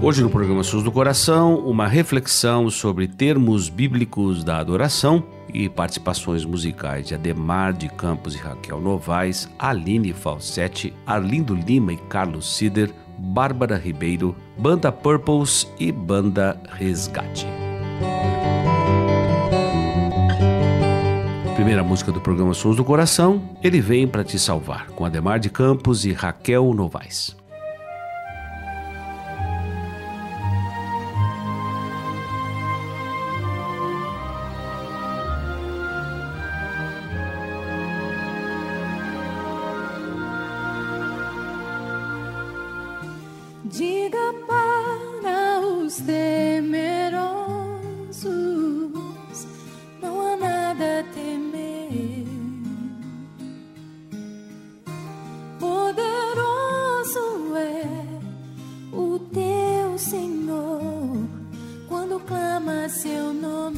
Hoje no programa Sons do Coração, uma reflexão sobre termos bíblicos da adoração e participações musicais de Ademar de Campos e Raquel Novaes, Aline Falsetti, Arlindo Lima e Carlos Sider, Bárbara Ribeiro, Banda Purples e Banda Resgate. Primeira música do programa Sons do Coração, Ele Vem para Te Salvar, com Ademar de Campos e Raquel Novaes.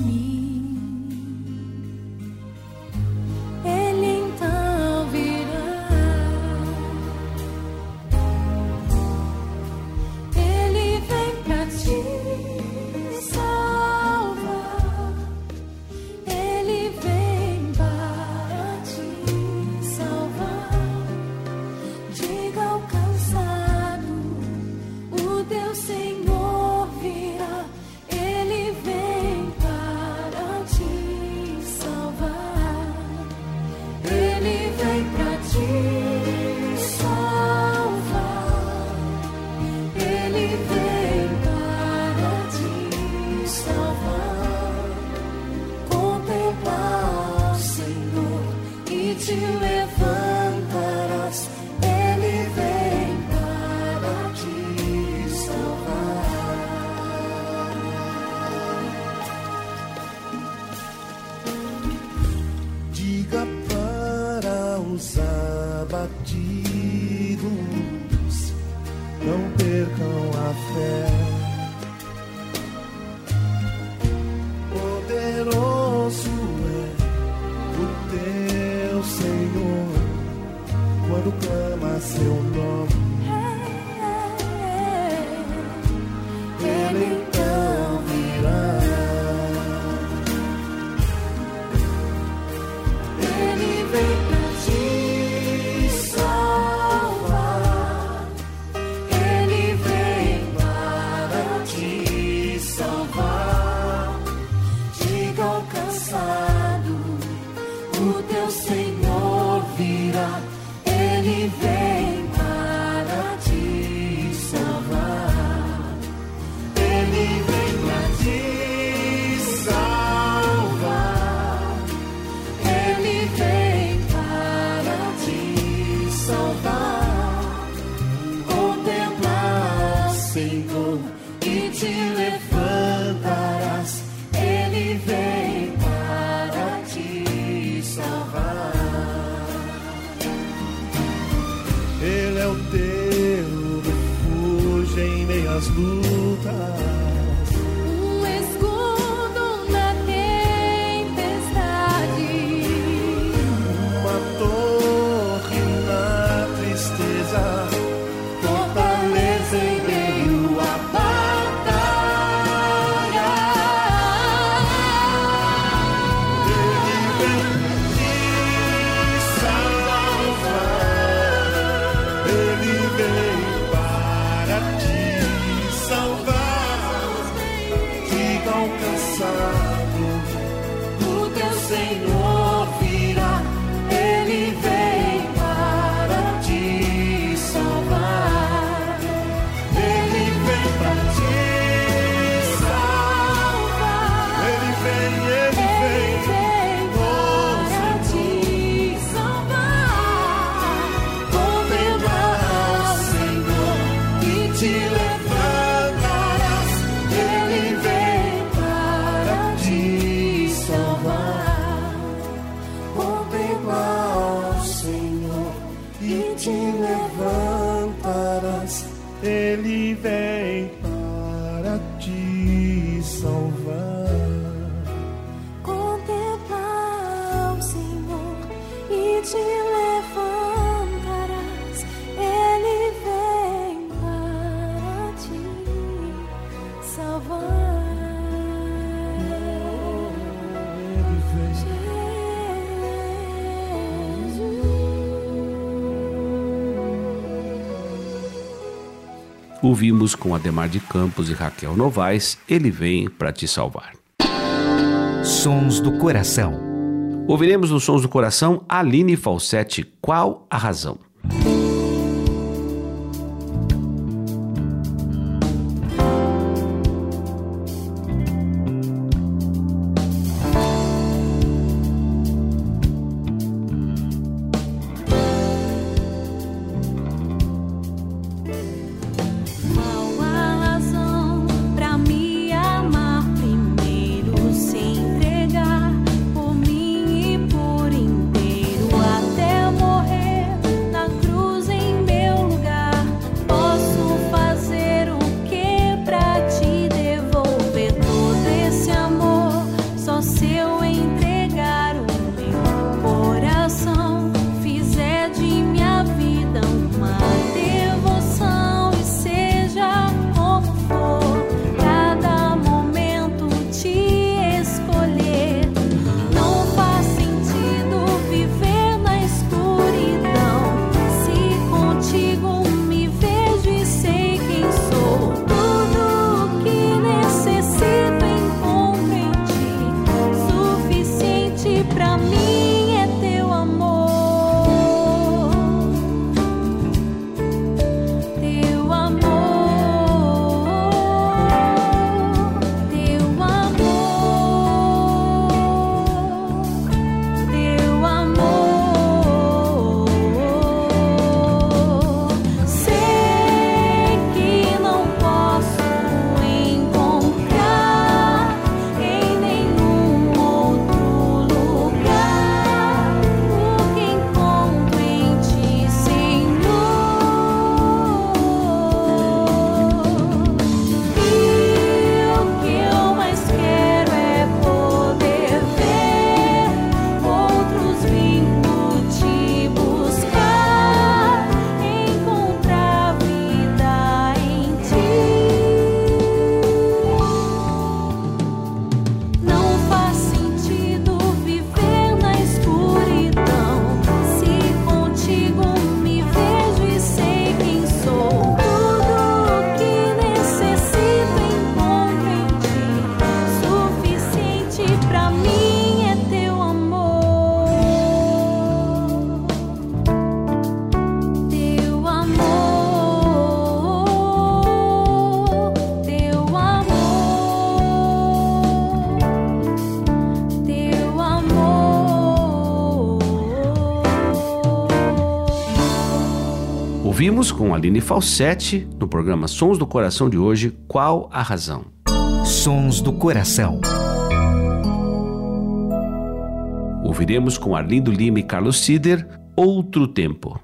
Seu she left Ouvimos com Ademar de Campos e Raquel Novaes, Ele Vem para Te Salvar. Sons do Coração. Ouviremos nos Sons do Coração Aline Falsetti, Qual a Razão? com Aline Falsetti no programa Sons do Coração de hoje, Qual a Razão? Sons do Coração. Ouviremos com Arlindo Lima e Carlos Sider, Outro Tempo.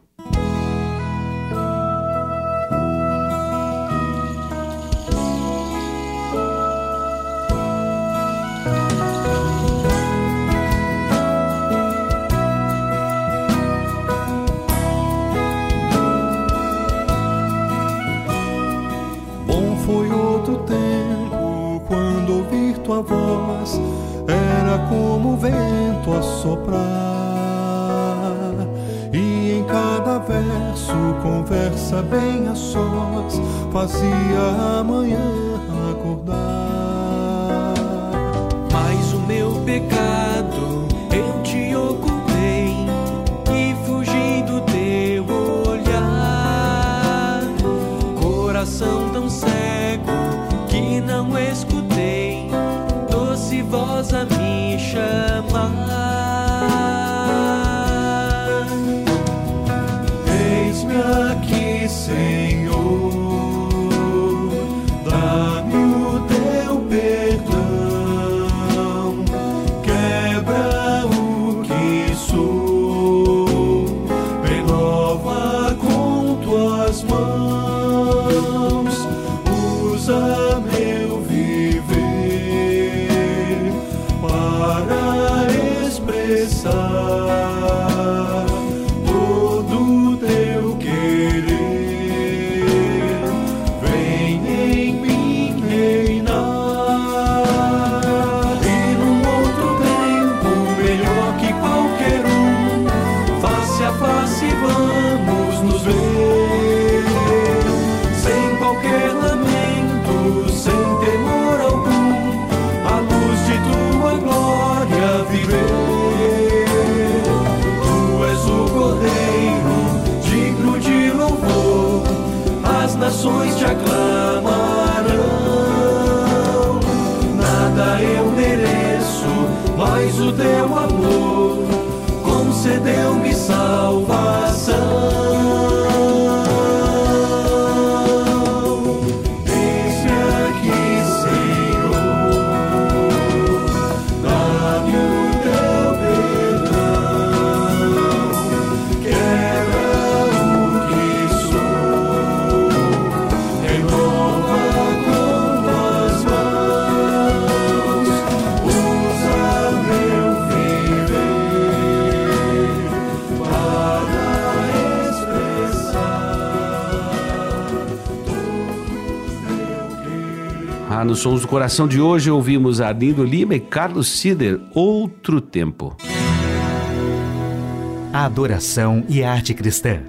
Foi outro tempo quando ouvir tua voz era como o vento a soprar. E em cada verso, conversa bem a sós, fazia amanhã acordar. Mas o meu pecado aqui, nações te aclamarão. Nada eu mereço, mas o teu amor concedeu-me salvação. Nos Sons do Coração de hoje ouvimos Arlindo Lima e Carlos Sider, Outro Tempo. Adoração e arte cristã.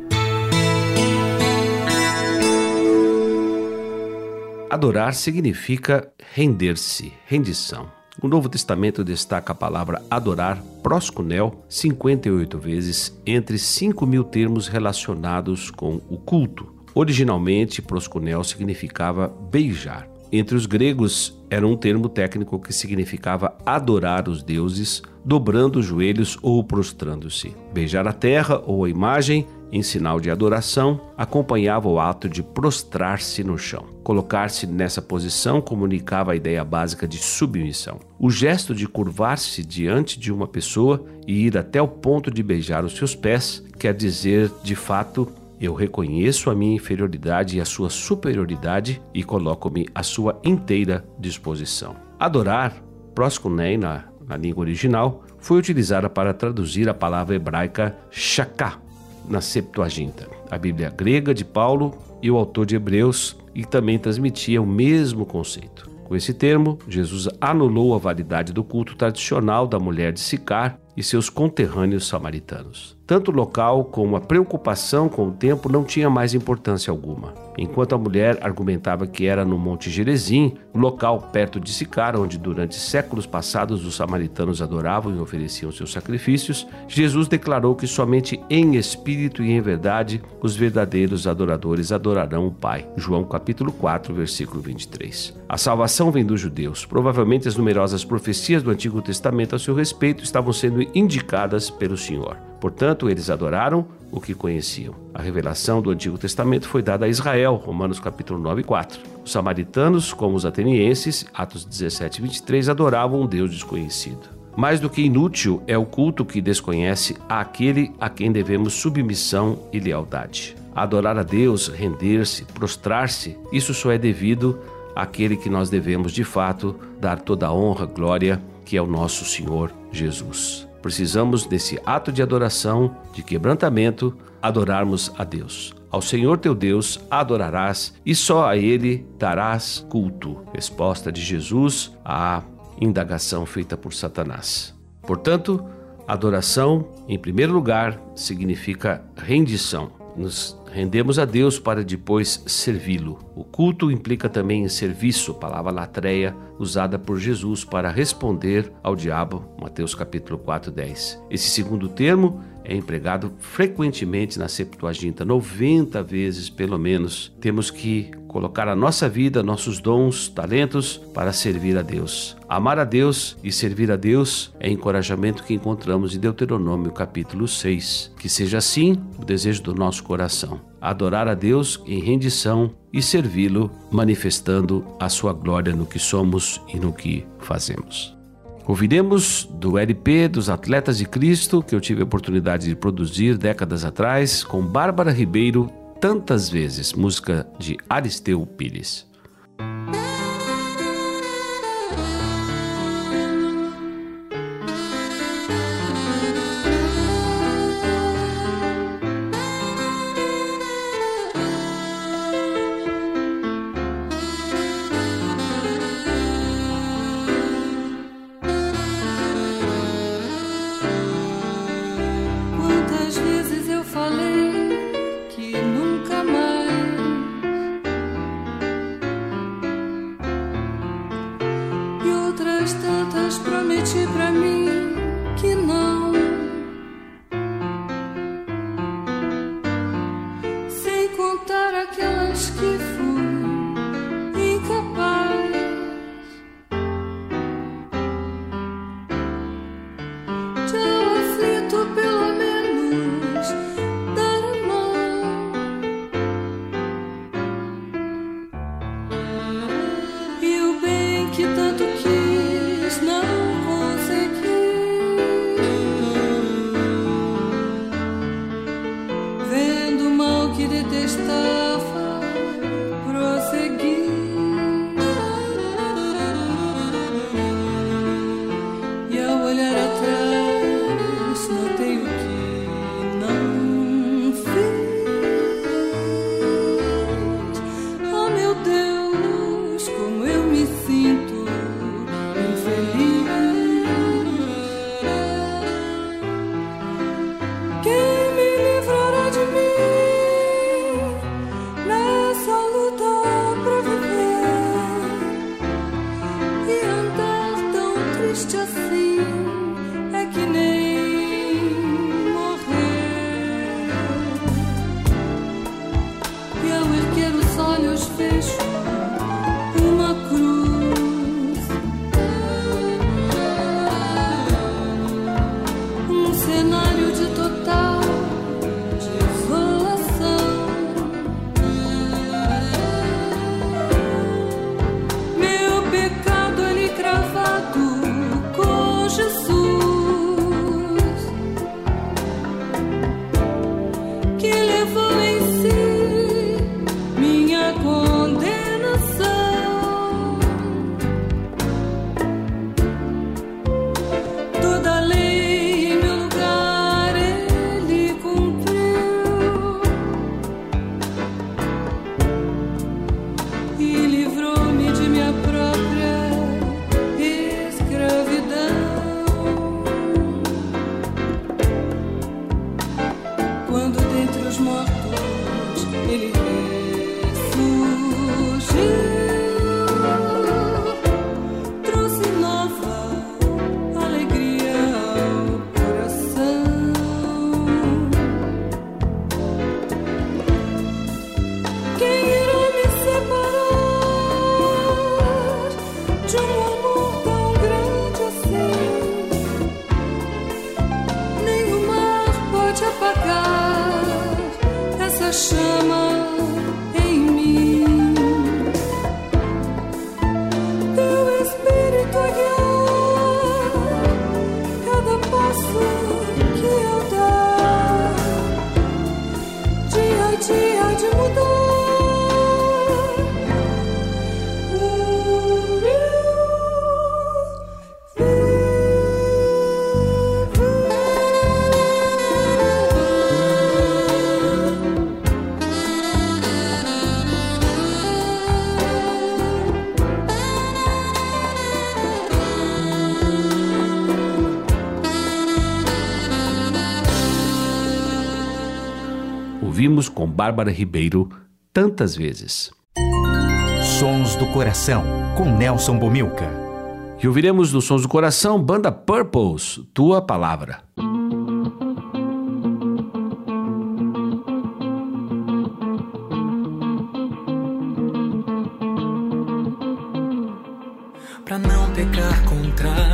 Adorar significa render-se, rendição. O Novo Testamento destaca a palavra adorar, proskunel, 58 vezes, entre 5 mil termos relacionados com o culto. Originalmente, proskunel significava beijar. Entre os gregos, era um termo técnico que significava adorar os deuses, dobrando os joelhos ou prostrando-se. Beijar a terra ou a imagem, em sinal de adoração, acompanhava o ato de prostrar-se no chão. Colocar-se nessa posição comunicava a ideia básica de submissão. O gesto de curvar-se diante de uma pessoa e ir até o ponto de beijar os seus pés quer dizer, de fato, eu reconheço a minha inferioridade e a sua superioridade e coloco-me à sua inteira disposição. Adorar, proskunei na, na língua original, foi utilizada para traduzir a palavra hebraica shaká na Septuaginta, a Bíblia grega de Paulo e o autor de Hebreus, e também transmitia o mesmo conceito. Com esse termo, Jesus anulou a validade do culto tradicional da mulher de Sicar e seus conterrâneos samaritanos. Tanto o local como a preocupação com o tempo não tinha mais importância alguma. Enquanto a mulher argumentava que era no Monte Gerezim, local perto de Sicar, onde durante séculos passados os samaritanos adoravam e ofereciam seus sacrifícios, Jesus declarou que somente em espírito e em verdade os verdadeiros adoradores adorarão o Pai. João capítulo 4, versículo 23. A salvação vem dos judeus. Provavelmente as numerosas profecias do Antigo Testamento a seu respeito estavam sendo indicadas pelo Senhor. Portanto, eles adoraram o que conheciam. A revelação do Antigo Testamento foi dada a Israel, Romanos capítulo 9 e 4. Os samaritanos, como os atenienses, Atos 17 e 23, adoravam um Deus desconhecido. Mais do que inútil é o culto que desconhece aquele a quem devemos submissão e lealdade. Adorar a Deus, render-se, prostrar-se, isso só é devido àquele que nós devemos de fato dar toda a honra, glória, que é o nosso Senhor Jesus. Precisamos desse ato de adoração, de quebrantamento, adorarmos a Deus. Ao Senhor teu Deus adorarás e só a Ele darás culto. Resposta de Jesus à indagação feita por Satanás. Portanto, adoração, em primeiro lugar, significa rendição. Nos rendemos a Deus para depois servi-lo. O culto implica também em serviço, palavra latreia usada por Jesus para responder ao diabo, Mateus capítulo 4, 10. Esse segundo termo é empregado frequentemente na Septuaginta, 90 vezes pelo menos. Temos que colocar a nossa vida, nossos dons, talentos para servir a Deus. Amar a Deus e servir a Deus é encorajamento que encontramos em Deuteronômio capítulo 6. Que seja assim o desejo do nosso coração. Adorar a Deus em rendição e servi-lo, manifestando a sua glória no que somos e no que fazemos. Ouviremos do LP dos Atletas de Cristo, que eu tive a oportunidade de produzir décadas atrás, com Bárbara Ribeiro, tantas vezes, música de Aristeu Pires. Bárbara Ribeiro tantas vezes. Sons do Coração, com Nelson Bomilca. E ouviremos dos Sons do Coração, banda Purples, Tua Palavra. Pra não pecar contra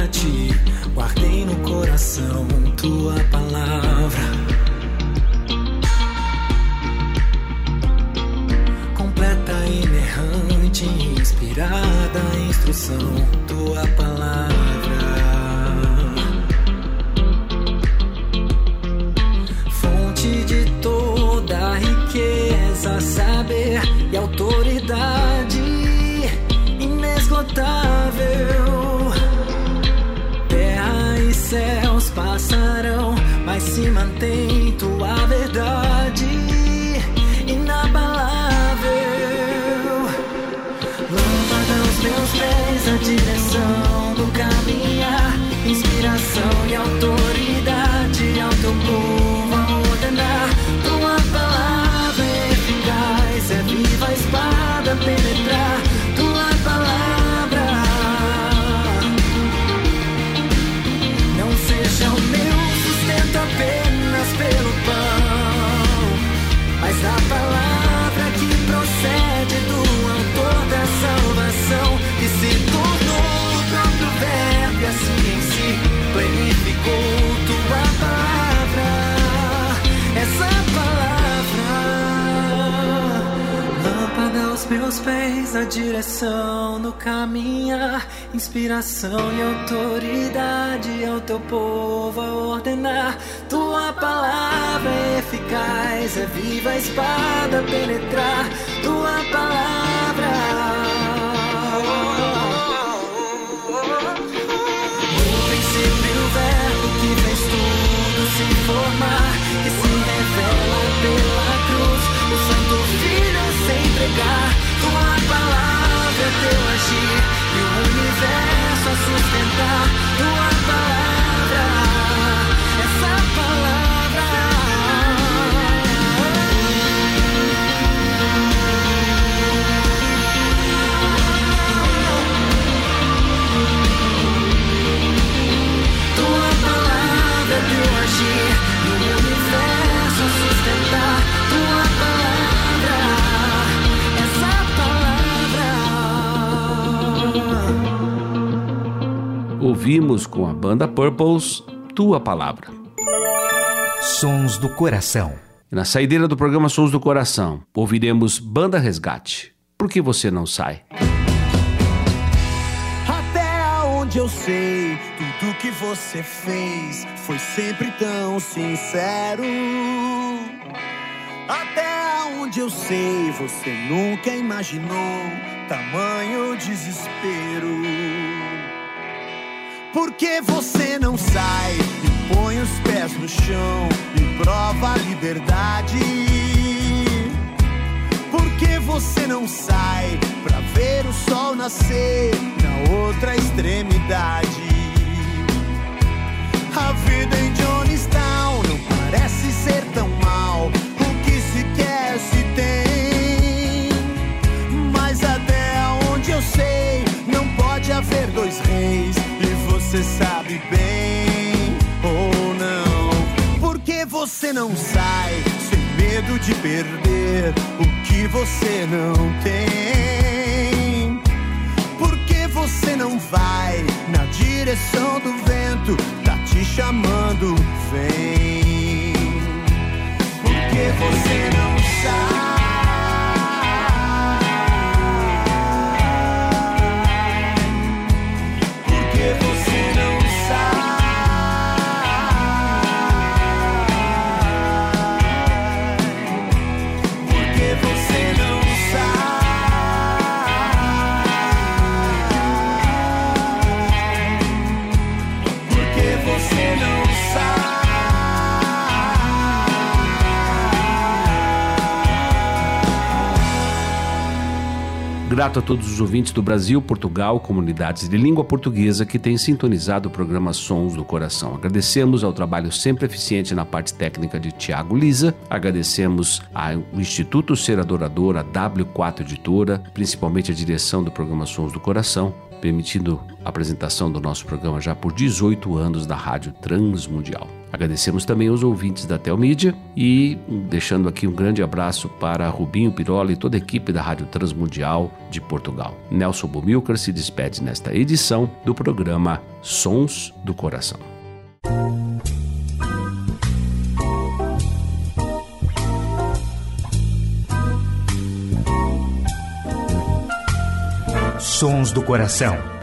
se mantém lâmpada aos meus pés, a direção no caminhar, inspiração e autoridade ao teu povo a ordenar. Tua palavra é eficaz, é viva a espada a penetrar. Tua palavra. No princípio, o verbo que fez tudo se formar, que se revela pela entregar. Tua palavra teu agir e o universo a sustentar. Tua palavra, essa palavra. Ouvimos com a banda Purples Tua Palavra. Sons do Coração. Na saideira do programa Sons do Coração, ouviremos Banda Resgate. Por que você não sai? Até onde eu sei, tudo que você fez foi sempre tão sincero. Até onde eu sei, você nunca imaginou tamanho desespero. Porque você não sai e põe os pés no chão e prova a liberdade. Porque você não sai pra ver o sol nascer na outra extremidade. A vida em Johnstown não parece ser tão você sabe bem ou não. Porque você não sai sem medo de perder o que você não tem. Porque você não vai na direção do vento, tá te chamando, vem. Porque você não sai. Grato a todos os ouvintes do Brasil, Portugal, comunidades de língua portuguesa que têm sintonizado o programa Sons do Coração. Agradecemos ao trabalho sempre eficiente na parte técnica de Tiago Lisa, agradecemos ao Instituto Ser Adorador, a W4 Editora, principalmente a direção do programa Sons do Coração, permitindo a apresentação do nosso programa já por 18 anos da Rádio Transmundial. Agradecemos também aos ouvintes da Telmídia e deixando aqui um grande abraço para Rubinho Pirola e toda a equipe da Rádio Transmundial de Portugal. Nelson Bumilcar se despede nesta edição do programa Sons do Coração. Sons do Coração.